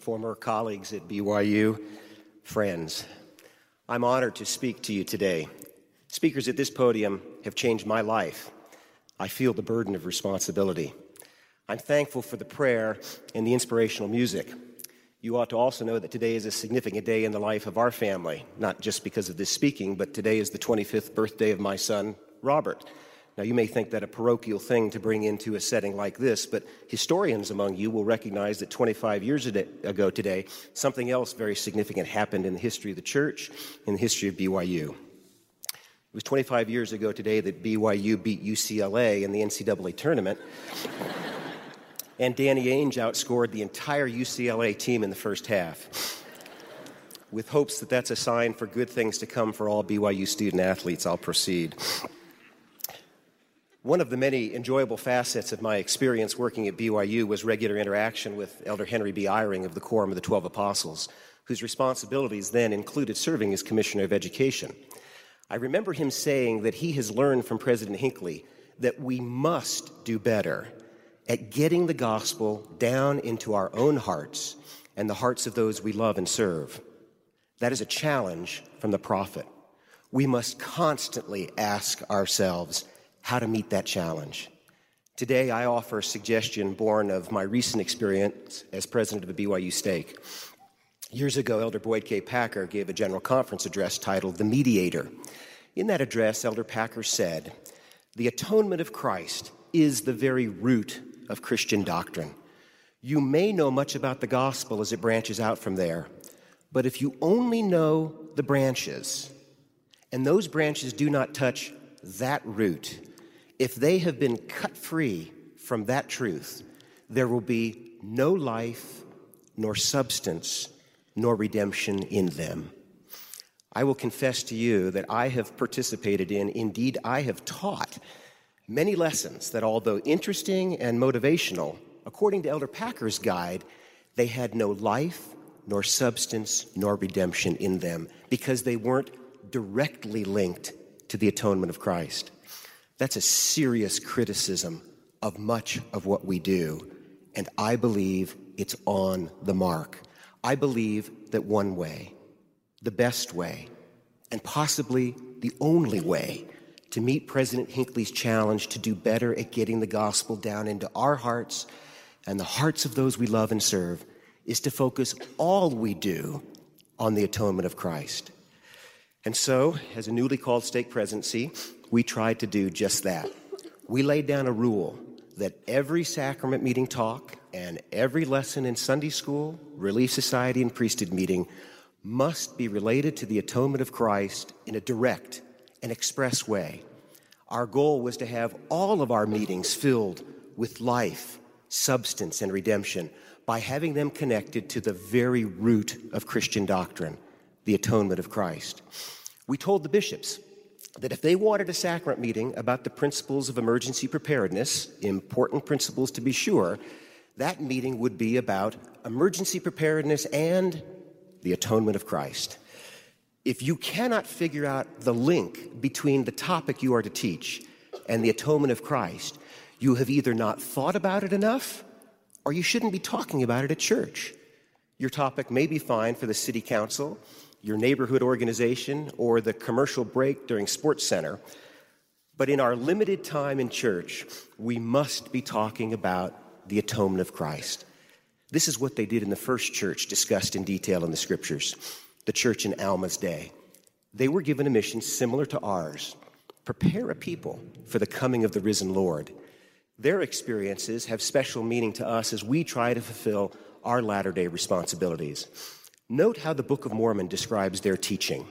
former colleagues at BYU, friends, I'm honored to speak to you today. Speakers at this podium have changed my life. I feel the burden of responsibility. I'm thankful for the prayer and the inspirational music. You ought to also know that today is a significant day in the life of our family, not just because of this speaking, but today is the 25th birthday of my son, Robert. Now, you may think that a parochial thing to bring into a setting like this, but historians among you will recognize that 25 years ago today, something else very significant happened in the history of the church, in the history of BYU. It was 25 years ago today that BYU beat UCLA in the NCAA tournament. and Danny Ainge outscored the entire UCLA team in the first half. With hopes that that's a sign for good things to come for all BYU student athletes, I'll proceed. One of the many enjoyable facets of my experience working at BYU was regular interaction with Elder Henry B. Eyring of the Quorum of the Twelve Apostles, whose responsibilities then included serving as Commissioner of Education. I remember him saying that he has learned from President Hinckley that we must do better at getting the gospel down into our own hearts and the hearts of those we love and serve. That is a challenge from the prophet. We must constantly ask ourselves how to meet that challenge. Today, I offer a suggestion born of my recent experience as president of the BYU Stake. Years ago, Elder Boyd K. Packer gave a general conference address titled The Mediator. In that address, Elder Packer said, The atonement of Christ is the very root of Christian doctrine. You may know much about the gospel as it branches out from there, but if you only know the branches, and those branches do not touch that root, if they have been cut free from that truth, there will be no life, nor substance, nor redemption in them. I will confess to you that I have participated in, indeed, I have taught many lessons that, although interesting and motivational, according to Elder Packer's guide, they had no life, nor substance, nor redemption in them because they weren't directly linked to the atonement of Christ. That's a serious criticism of much of what we do, and I believe it's on the mark. I believe that one way, the best way, and possibly the only way to meet President Hinckley's challenge to do better at getting the gospel down into our hearts and the hearts of those we love and serve is to focus all we do on the atonement of Christ. And so, as a newly called stake presidency, we tried to do just that. We laid down a rule that every sacrament meeting talk and every lesson in Sunday school, Relief Society, and priesthood meeting must be related to the atonement of Christ in a direct and express way. Our goal was to have all of our meetings filled with life, substance, and redemption by having them connected to the very root of Christian doctrine, the atonement of Christ. We told the bishops that if they wanted a sacrament meeting about the principles of emergency preparedness, important principles to be sure, that meeting would be about emergency preparedness and the atonement of Christ. If you cannot figure out the link between the topic you are to teach and the atonement of Christ, you have either not thought about it enough or you shouldn't be talking about it at church. Your topic may be fine for the city council, your neighborhood organization, or the commercial break during Sports Center. But in our limited time in church, we must be talking about the atonement of Christ. This is what they did in the first church discussed in detail in the scriptures the church in Alma's day. They were given a mission similar to ours prepare a people for the coming of the risen Lord. Their experiences have special meaning to us as we try to fulfill our latter day responsibilities. Note how the Book of Mormon describes their teaching.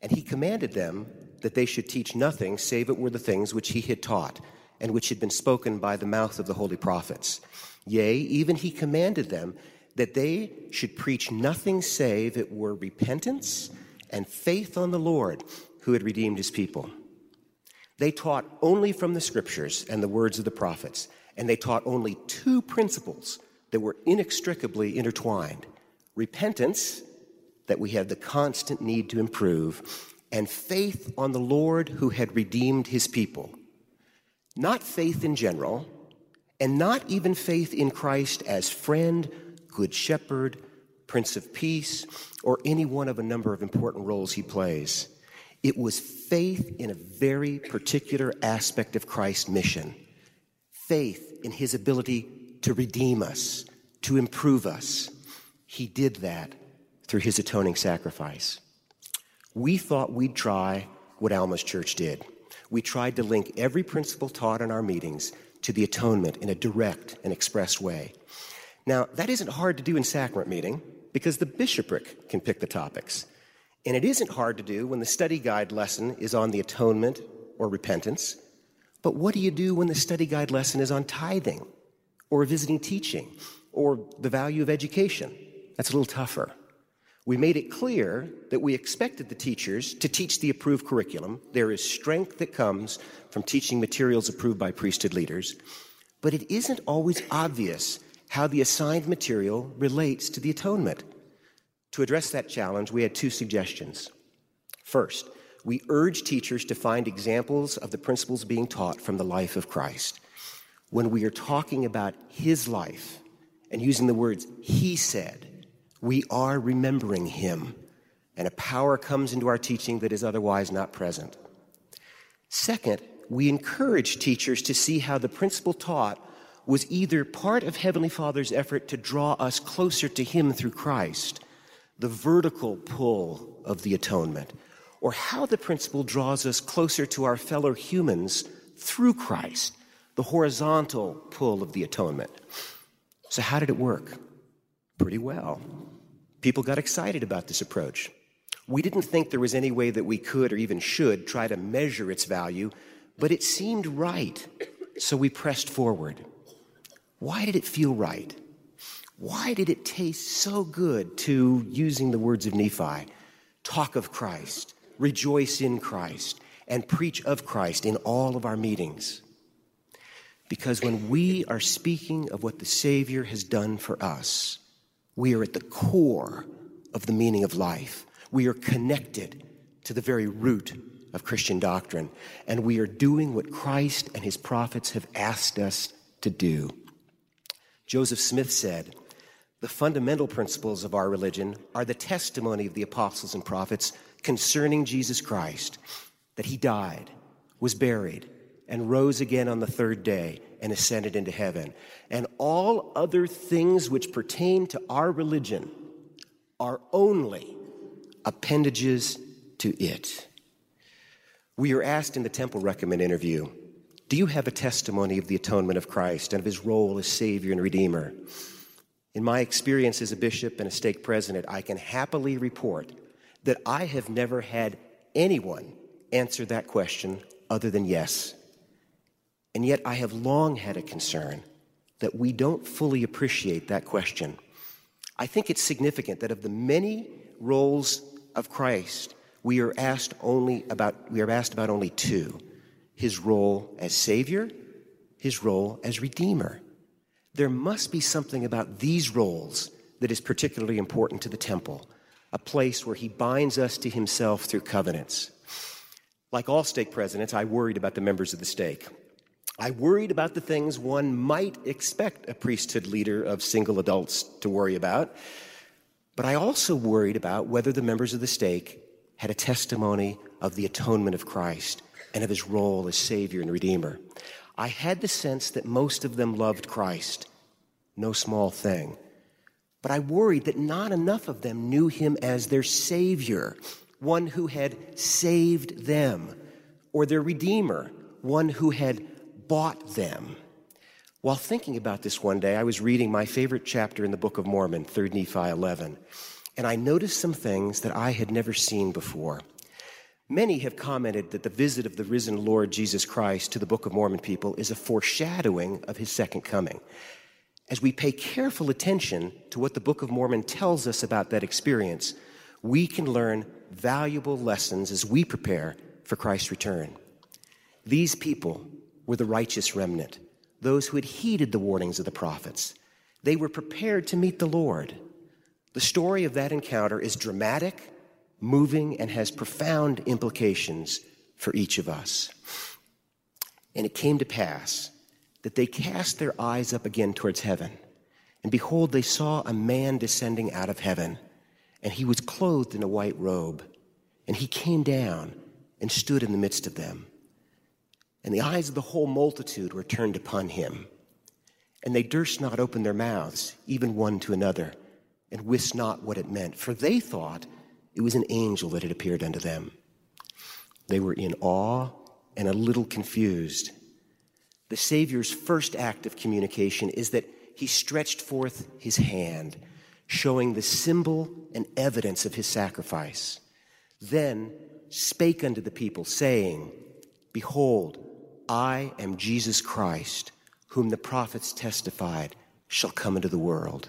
And he commanded them that they should teach nothing save it were the things which he had taught and which had been spoken by the mouth of the holy prophets. Yea, even he commanded them that they should preach nothing save it were repentance and faith on the Lord who had redeemed his people. They taught only from the scriptures and the words of the prophets, and they taught only two principles that were inextricably intertwined repentance, that we had the constant need to improve, and faith on the Lord who had redeemed his people. Not faith in general, and not even faith in Christ as friend, good shepherd, prince of peace, or any one of a number of important roles he plays. It was faith in a very particular aspect of Christ's mission faith in his ability to redeem us, to improve us. He did that through his atoning sacrifice. We thought we'd try what Alma's church did. We tried to link every principle taught in our meetings to the atonement in a direct and express way. Now, that isn't hard to do in sacrament meeting because the bishopric can pick the topics. And it isn't hard to do when the study guide lesson is on the atonement or repentance. But what do you do when the study guide lesson is on tithing or visiting teaching or the value of education? That's a little tougher. We made it clear that we expected the teachers to teach the approved curriculum. There is strength that comes from teaching materials approved by priesthood leaders, but it isn't always obvious how the assigned material relates to the atonement. To address that challenge, we had two suggestions. First, we urge teachers to find examples of the principles being taught from the life of Christ. When we are talking about his life and using the words he said, we are remembering him, and a power comes into our teaching that is otherwise not present. Second, we encourage teachers to see how the principle taught was either part of Heavenly Father's effort to draw us closer to Him through Christ, the vertical pull of the atonement, or how the principle draws us closer to our fellow humans through Christ, the horizontal pull of the atonement. So, how did it work? Pretty well. People got excited about this approach. We didn't think there was any way that we could or even should try to measure its value, but it seemed right, so we pressed forward. Why did it feel right? Why did it taste so good to, using the words of Nephi, talk of Christ, rejoice in Christ, and preach of Christ in all of our meetings? Because when we are speaking of what the Savior has done for us, we are at the core of the meaning of life. We are connected to the very root of Christian doctrine, and we are doing what Christ and his prophets have asked us to do. Joseph Smith said, The fundamental principles of our religion are the testimony of the apostles and prophets concerning Jesus Christ, that he died, was buried, and rose again on the third day and ascended into heaven. And all other things which pertain to our religion are only appendages to it. We are asked in the Temple Recommend interview do you have a testimony of the atonement of Christ and of his role as Savior and Redeemer? In my experience as a bishop and a stake president, I can happily report that I have never had anyone answer that question other than yes. And yet I have long had a concern that we don't fully appreciate that question. I think it's significant that of the many roles of Christ, we are asked only about we are asked about only two his role as Savior, his role as Redeemer. There must be something about these roles that is particularly important to the temple, a place where he binds us to himself through covenants. Like all stake presidents, I worried about the members of the stake. I worried about the things one might expect a priesthood leader of single adults to worry about. But I also worried about whether the members of the stake had a testimony of the atonement of Christ and of his role as Savior and Redeemer. I had the sense that most of them loved Christ, no small thing. But I worried that not enough of them knew him as their Savior, one who had saved them, or their Redeemer, one who had bought them. While thinking about this one day, I was reading my favorite chapter in the Book of Mormon, 3 Nephi 11, and I noticed some things that I had never seen before. Many have commented that the visit of the risen Lord Jesus Christ to the Book of Mormon people is a foreshadowing of his second coming. as we pay careful attention to what the Book of Mormon tells us about that experience, we can learn valuable lessons as we prepare for Christ's return. These people were the righteous remnant, those who had heeded the warnings of the prophets. They were prepared to meet the Lord. The story of that encounter is dramatic, moving, and has profound implications for each of us. And it came to pass that they cast their eyes up again towards heaven. And behold, they saw a man descending out of heaven, and he was clothed in a white robe. And he came down and stood in the midst of them. And the eyes of the whole multitude were turned upon him. And they durst not open their mouths, even one to another, and wist not what it meant, for they thought it was an angel that had appeared unto them. They were in awe and a little confused the Savior's first act of communication is that he stretched forth his hand, showing the symbol and evidence of his sacrifice. Then spake unto the people, saying, Behold, I am Jesus Christ, whom the prophets testified shall come into the world.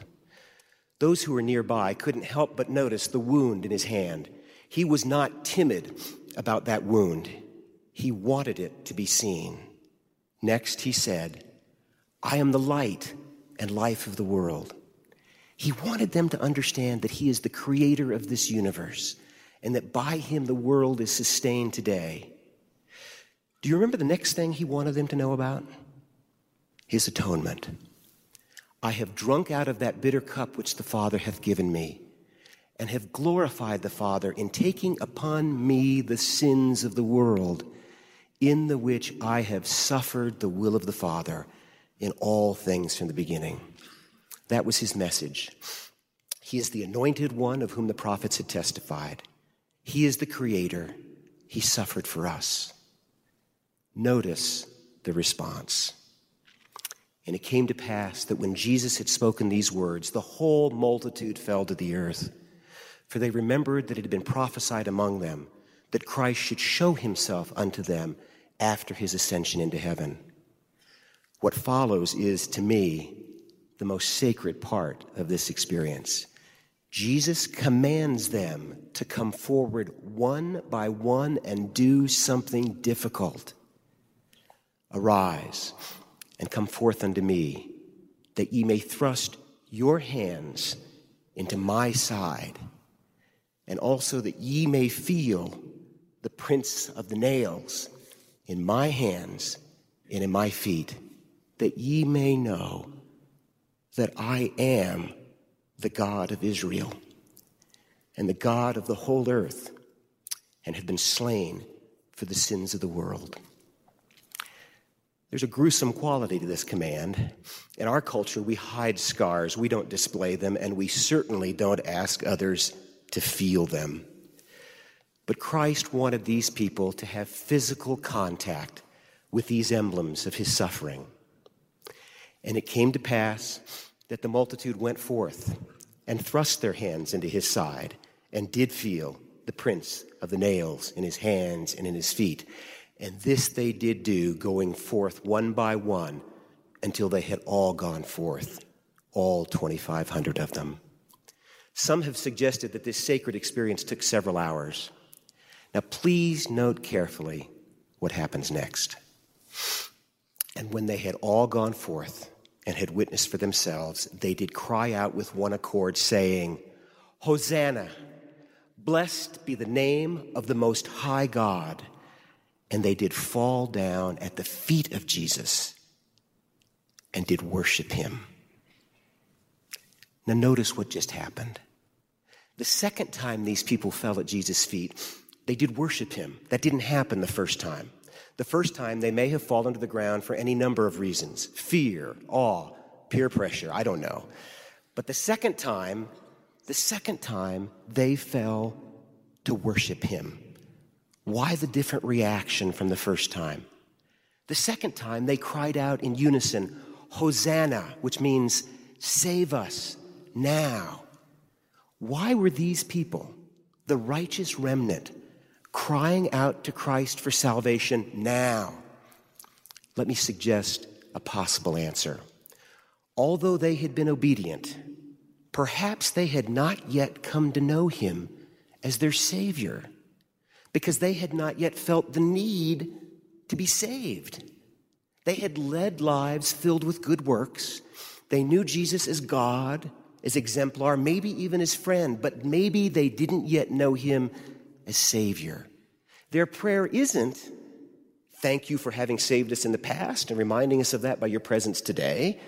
Those who were nearby couldn't help but notice the wound in his hand. He was not timid about that wound, he wanted it to be seen. Next, he said, I am the light and life of the world. He wanted them to understand that he is the creator of this universe and that by him the world is sustained today. Do you remember the next thing he wanted them to know about? His atonement. I have drunk out of that bitter cup which the Father hath given me, and have glorified the Father in taking upon me the sins of the world in the which I have suffered the will of the Father in all things from the beginning. That was his message. He is the anointed one of whom the prophets had testified. He is the creator. He suffered for us. Notice the response. And it came to pass that when Jesus had spoken these words, the whole multitude fell to the earth. For they remembered that it had been prophesied among them that Christ should show himself unto them after his ascension into heaven. What follows is, to me, the most sacred part of this experience. Jesus commands them to come forward one by one and do something difficult. Arise and come forth unto me, that ye may thrust your hands into my side, and also that ye may feel the prints of the nails in my hands and in my feet, that ye may know that I am the God of Israel and the God of the whole earth, and have been slain for the sins of the world. There's a gruesome quality to this command. In our culture, we hide scars, we don't display them, and we certainly don't ask others to feel them. But Christ wanted these people to have physical contact with these emblems of his suffering. And it came to pass that the multitude went forth and thrust their hands into his side and did feel the prints of the nails in his hands and in his feet. And this they did do, going forth one by one until they had all gone forth, all 2,500 of them. Some have suggested that this sacred experience took several hours. Now, please note carefully what happens next. And when they had all gone forth and had witnessed for themselves, they did cry out with one accord, saying, Hosanna! Blessed be the name of the Most High God. And they did fall down at the feet of Jesus and did worship him. Now, notice what just happened. The second time these people fell at Jesus' feet, they did worship him. That didn't happen the first time. The first time, they may have fallen to the ground for any number of reasons fear, awe, peer pressure, I don't know. But the second time, the second time, they fell to worship him. Why the different reaction from the first time? The second time, they cried out in unison, Hosanna, which means save us now. Why were these people, the righteous remnant, crying out to Christ for salvation now? Let me suggest a possible answer. although they had been obedient, perhaps they had not yet come to know him as their Savior because they had not yet felt the need to be saved. They had led lives filled with good works. They knew Jesus as God, as exemplar, maybe even as friend, but maybe they didn't yet know him as Savior. Their prayer isn't, thank you for having saved us in the past and reminding us of that by your presence today.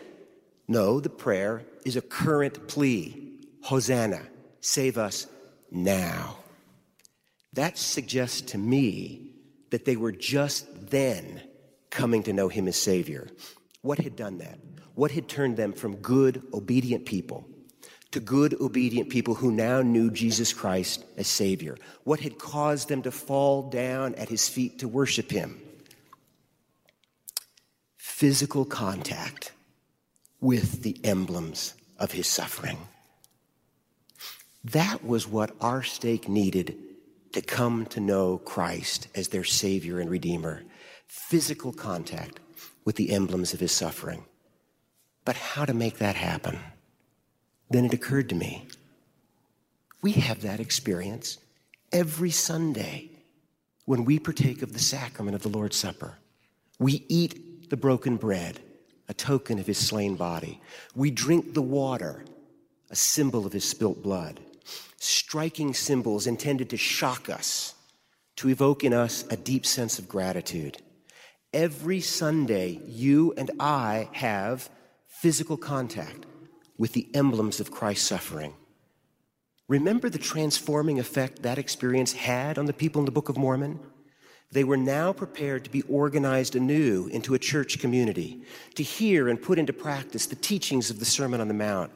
No, the prayer is a current plea Hosanna, save us now. That suggests to me that they were just then coming to know him as Savior. What had done that? What had turned them from good, obedient people to good, obedient people who now knew Jesus Christ as Savior? What had caused them to fall down at his feet to worship him? Physical contact with the emblems of his suffering. That was what our stake needed to come to know Christ as their Savior and Redeemer. Physical contact with the emblems of his suffering. But how to make that happen? Then it occurred to me we have that experience every Sunday when we partake of the sacrament of the Lord's Supper. We eat the broken bread, a token of his slain body. We drink the water, a symbol of his spilt blood. Striking symbols intended to shock us, to evoke in us a deep sense of gratitude. Every Sunday, you and I have physical contact with the emblems of Christ's suffering. Remember the transforming effect that experience had on the people in the Book of Mormon? They were now prepared to be organized anew into a church community, to hear and put into practice the teachings of the Sermon on the Mount,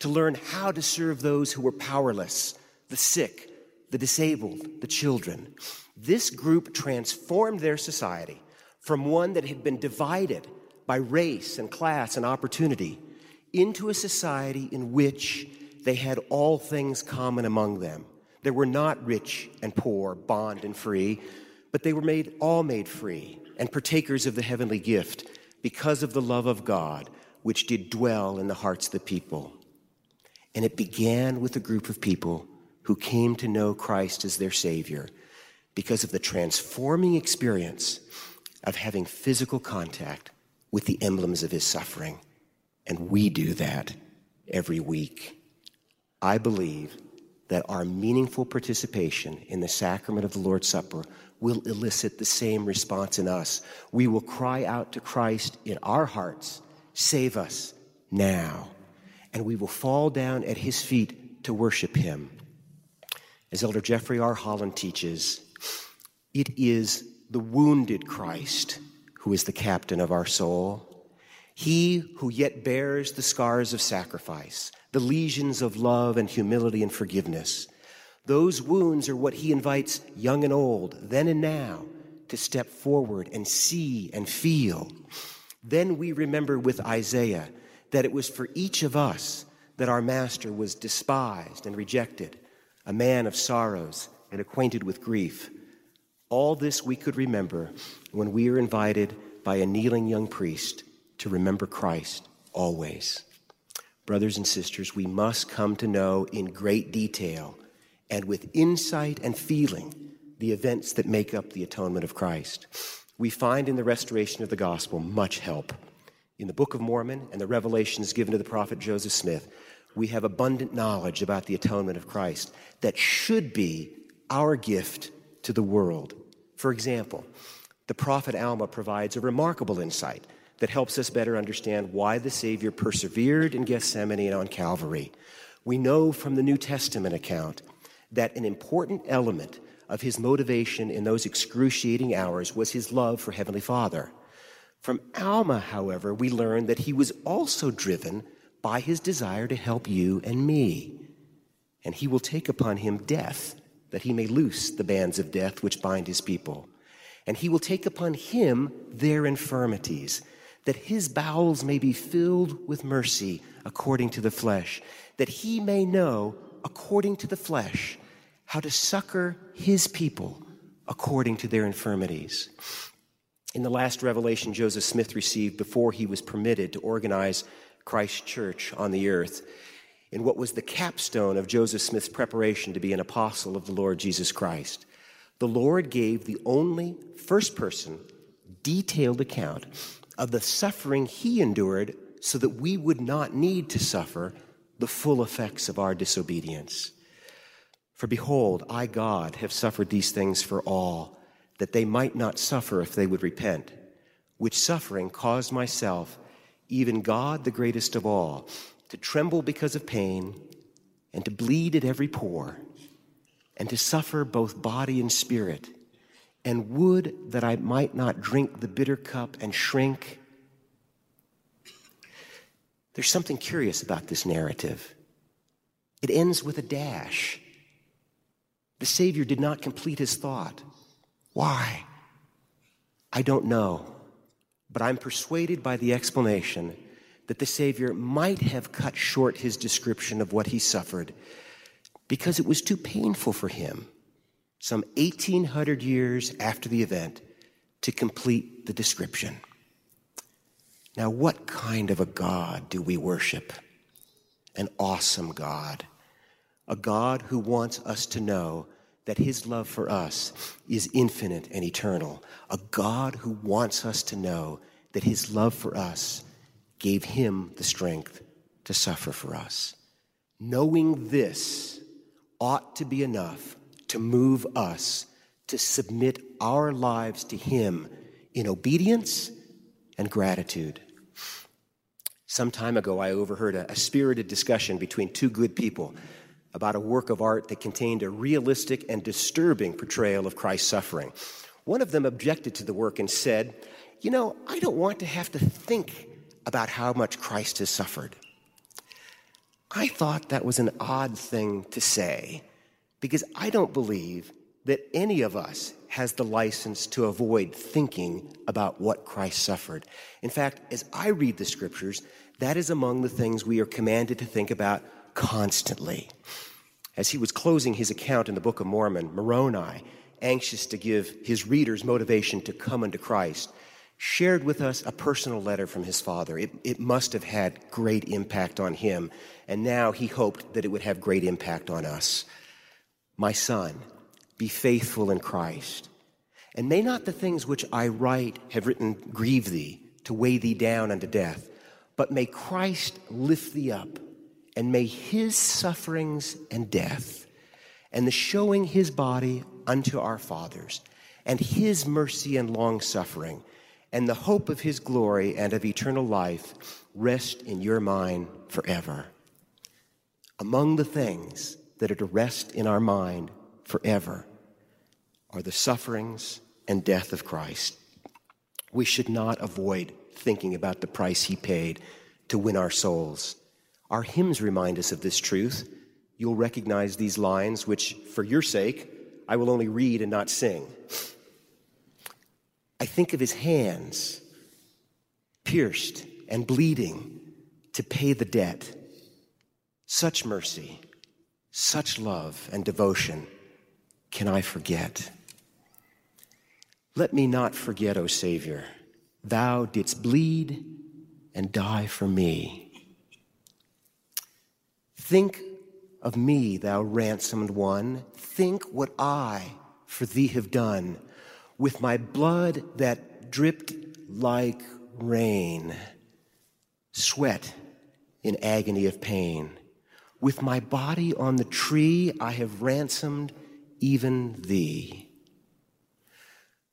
to learn how to serve those who were powerless, the sick, the disabled, the children. This group transformed their society from one that had been divided by race and class and opportunity into a society in which they had all things common among them. There were not rich and poor, bond and free, but they were made all made free and partakers of the heavenly gift because of the love of God which did dwell in the hearts of the people. And it began with a group of people who came to know Christ as their Savior because of the transforming experience of having physical contact with the emblems of His suffering. And we do that every week. I believe that our meaningful participation in the sacrament of the Lord's Supper will elicit the same response in us. We will cry out to Christ in our hearts, Save us now. And we will fall down at his feet to worship him. As Elder Jeffrey R. Holland teaches, it is the wounded Christ who is the captain of our soul. He who yet bears the scars of sacrifice, the lesions of love and humility and forgiveness. Those wounds are what he invites young and old, then and now, to step forward and see and feel. Then we remember with Isaiah that it was for each of us that our master was despised and rejected, a man of sorrows and acquainted with grief. All this we could remember when we are invited by a kneeling young priest to remember Christ always. Brothers and sisters, we must come to know in great detail and with insight and feeling the events that make up the atonement of Christ. We find in the restoration of the gospel much help. In the Book of Mormon and the revelations given to the prophet Joseph Smith, we have abundant knowledge about the atonement of Christ that should be our gift to the world. For example, the prophet Alma provides a remarkable insight that helps us better understand why the Savior persevered in Gethsemane and on Calvary. We know from the New Testament account that an important element of his motivation in those excruciating hours was his love for Heavenly Father. From Alma, however, we learn that he was also driven by his desire to help you and me. And he will take upon him death, that he may loose the bands of death which bind his people. And he will take upon him their infirmities that his bowels may be filled with mercy according to the flesh, that he may know, according to the flesh, how to succor his people according to their infirmities. In the last revelation Joseph Smith received before he was permitted to organize Christ Church on the earth in what was the capstone of Joseph Smith's preparation to be an apostle of the Lord Jesus Christ. The Lord gave the only first person, detailed account of the suffering he endured so that we would not need to suffer the full effects of our disobedience. For behold, I, God, have suffered these things for all, that they might not suffer if they would repent, which suffering caused myself, even God, the greatest of all, to tremble because of pain, and to bleed at every pore, and to suffer both body and spirit, and would that I might not drink the bitter cup and shrink. There's something curious about this narrative. It ends with a dash. The Savior did not complete his thought. Why? I don't know, but I'm persuaded by the explanation that the Savior might have cut short his description of what he suffered because it was too painful for him, some 1800 years after the event, to complete the description. Now, what kind of a God do we worship? An awesome God a God who wants us to know that his love for us is infinite and eternal, a God who wants us to know that his love for us gave him the strength to suffer for us. Knowing this ought to be enough to move us to submit our lives to him in obedience and gratitude. Some time ago, I overheard a, a spirited discussion between two good people about a work of art that contained a realistic and disturbing portrayal of Christ's suffering. One of them objected to the work and said, You know, I don't want to have to think about how much Christ has suffered. I thought that was an odd thing to say because I don't believe that any of us has the license to avoid thinking about what Christ suffered. In fact, as I read the scriptures, that is among the things we are commanded to think about constantly. As he was closing his account in the Book of Mormon, Moroni, anxious to give his readers motivation to come unto Christ, shared with us a personal letter from his father. It, it must have had great impact on him, and now he hoped that it would have great impact on us. My son, be faithful in Christ, and may not the things which I write have written grieve thee to weigh thee down unto death, but may Christ lift thee up and may his sufferings and death, and the showing his body unto our fathers, and his mercy and long suffering, and the hope of his glory and of eternal life rest in your mind forever. Among the things that are to rest in our mind forever are the sufferings and death of Christ. We should not avoid thinking about the price he paid to win our souls. Our hymns remind us of this truth. You'll recognize these lines, which, for your sake, I will only read and not sing. I think of his hands, pierced and bleeding, to pay the debt. Such mercy, such love and devotion can I forget. Let me not forget, O Savior, thou didst bleed and die for me. Think of me, thou ransomed one. Think what I for thee have done with my blood that dripped like rain, sweat in agony of pain. With my body on the tree, I have ransomed even thee.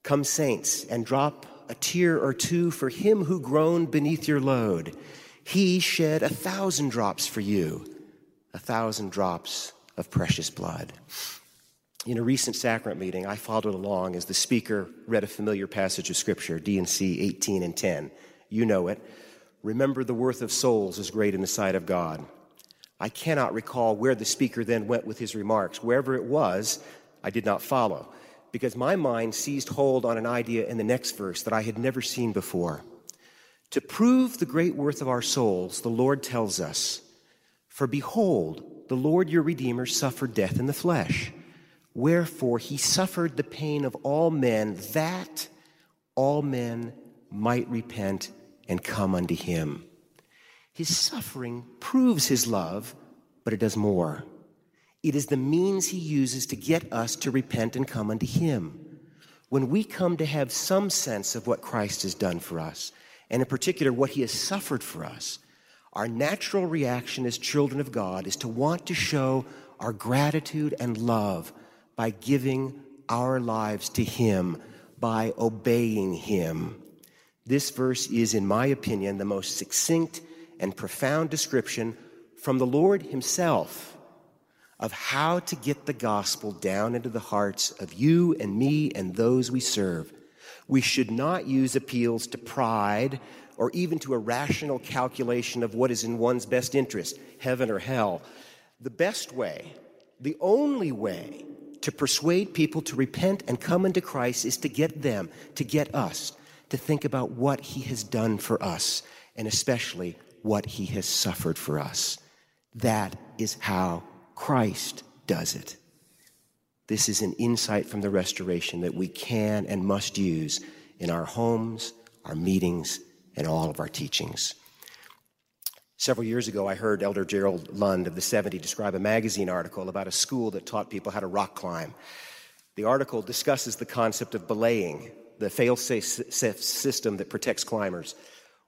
Come, saints, and drop a tear or two for him who groaned beneath your load. He shed a thousand drops for you a thousand drops of precious blood. In a recent sacrament meeting, I followed along as the speaker read a familiar passage of Scripture, D&C 18 and 10. You know it. Remember the worth of souls is great in the sight of God. I cannot recall where the speaker then went with his remarks. Wherever it was, I did not follow, because my mind seized hold on an idea in the next verse that I had never seen before. To prove the great worth of our souls, the Lord tells us, for behold, the Lord your Redeemer suffered death in the flesh. Wherefore he suffered the pain of all men, that all men might repent and come unto him. His suffering proves his love, but it does more. It is the means he uses to get us to repent and come unto him. When we come to have some sense of what Christ has done for us, and in particular what he has suffered for us, our natural reaction as children of God is to want to show our gratitude and love by giving our lives to him, by obeying him. This verse is, in my opinion, the most succinct and profound description from the Lord himself of how to get the gospel down into the hearts of you and me and those we serve. We should not use appeals to pride or even to a rational calculation of what is in one's best interest, heaven or hell. The best way, the only way to persuade people to repent and come into Christ is to get them, to get us, to think about what He has done for us, and especially what He has suffered for us. That is how Christ does it. This is an insight from the restoration that we can and must use in our homes, our meetings, and all of our teachings. Several years ago, I heard Elder Gerald Lund of the 70 describe a magazine article about a school that taught people how to rock climb. The article discusses the concept of belaying, the fail safe system that protects climbers.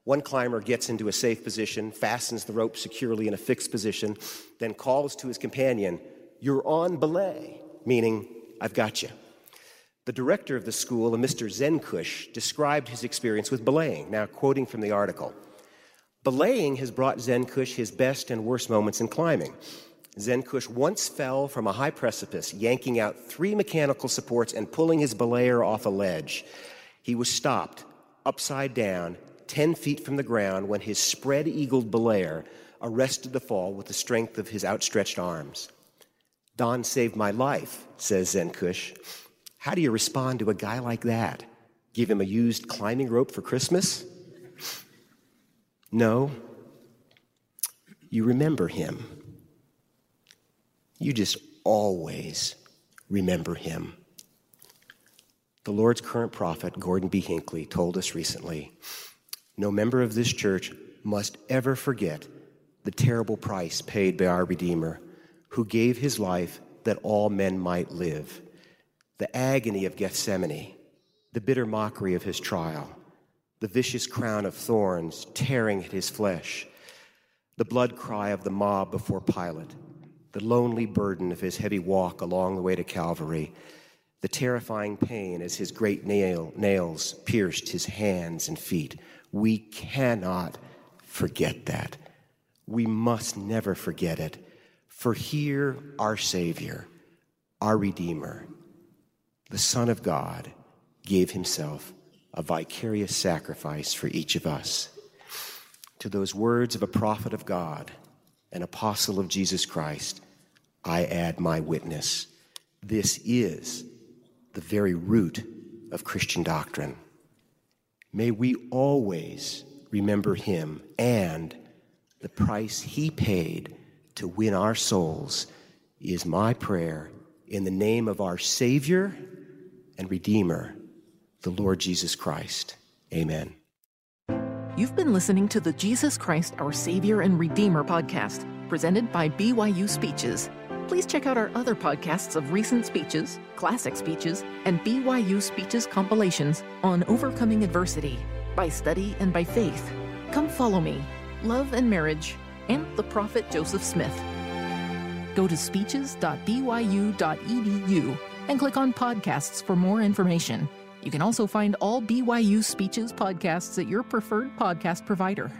One climber gets into a safe position, fastens the rope securely in a fixed position, then calls to his companion, You're on belay, meaning, I've got you. The director of the school, a Mr. Czenkusch, described his experience with belaying. Now, quoting from the article Belaying has brought Czenkusch his best and worst moments in climbing. Czenkusch once fell from a high precipice, yanking out three mechanical supports and pulling his belayer off a ledge. He was stopped, upside down, 10 feet from the ground when his spread eagled belayer arrested the fall with the strength of his outstretched arms. Don saved my life, says Czenkusch. How do you respond to a guy like that? Give him a used climbing rope for Christmas? No. You remember him. You just always remember him. The Lord's current prophet, Gordon B. Hinckley, told us recently no member of this church must ever forget the terrible price paid by our Redeemer, who gave his life that all men might live. The agony of Gethsemane, the bitter mockery of his trial, the vicious crown of thorns tearing at his flesh, the blood cry of the mob before Pilate, the lonely burden of his heavy walk along the way to Calvary, the terrifying pain as his great nail, nails pierced his hands and feet we cannot forget that. We must never forget it. For here, our Savior, our Redeemer, the Son of God, gave himself a vicarious sacrifice for each of us. To those words of a prophet of God, an apostle of Jesus Christ, I add my witness. This is the very root of Christian doctrine. May we always remember him and the price he paid to win our souls is my prayer in the name of our Savior and Redeemer, the Lord Jesus Christ. Amen. You've been listening to the Jesus Christ, our Savior and Redeemer podcast, presented by BYU Speeches please check out our other podcasts of recent speeches, classic speeches, and BYU speeches compilations on overcoming adversity by study and by faith. Come follow me, love and marriage, and the prophet Joseph Smith. Go to speeches.byu.edu and click on podcasts for more information. You can also find all BYU Speeches podcasts at your preferred podcast provider.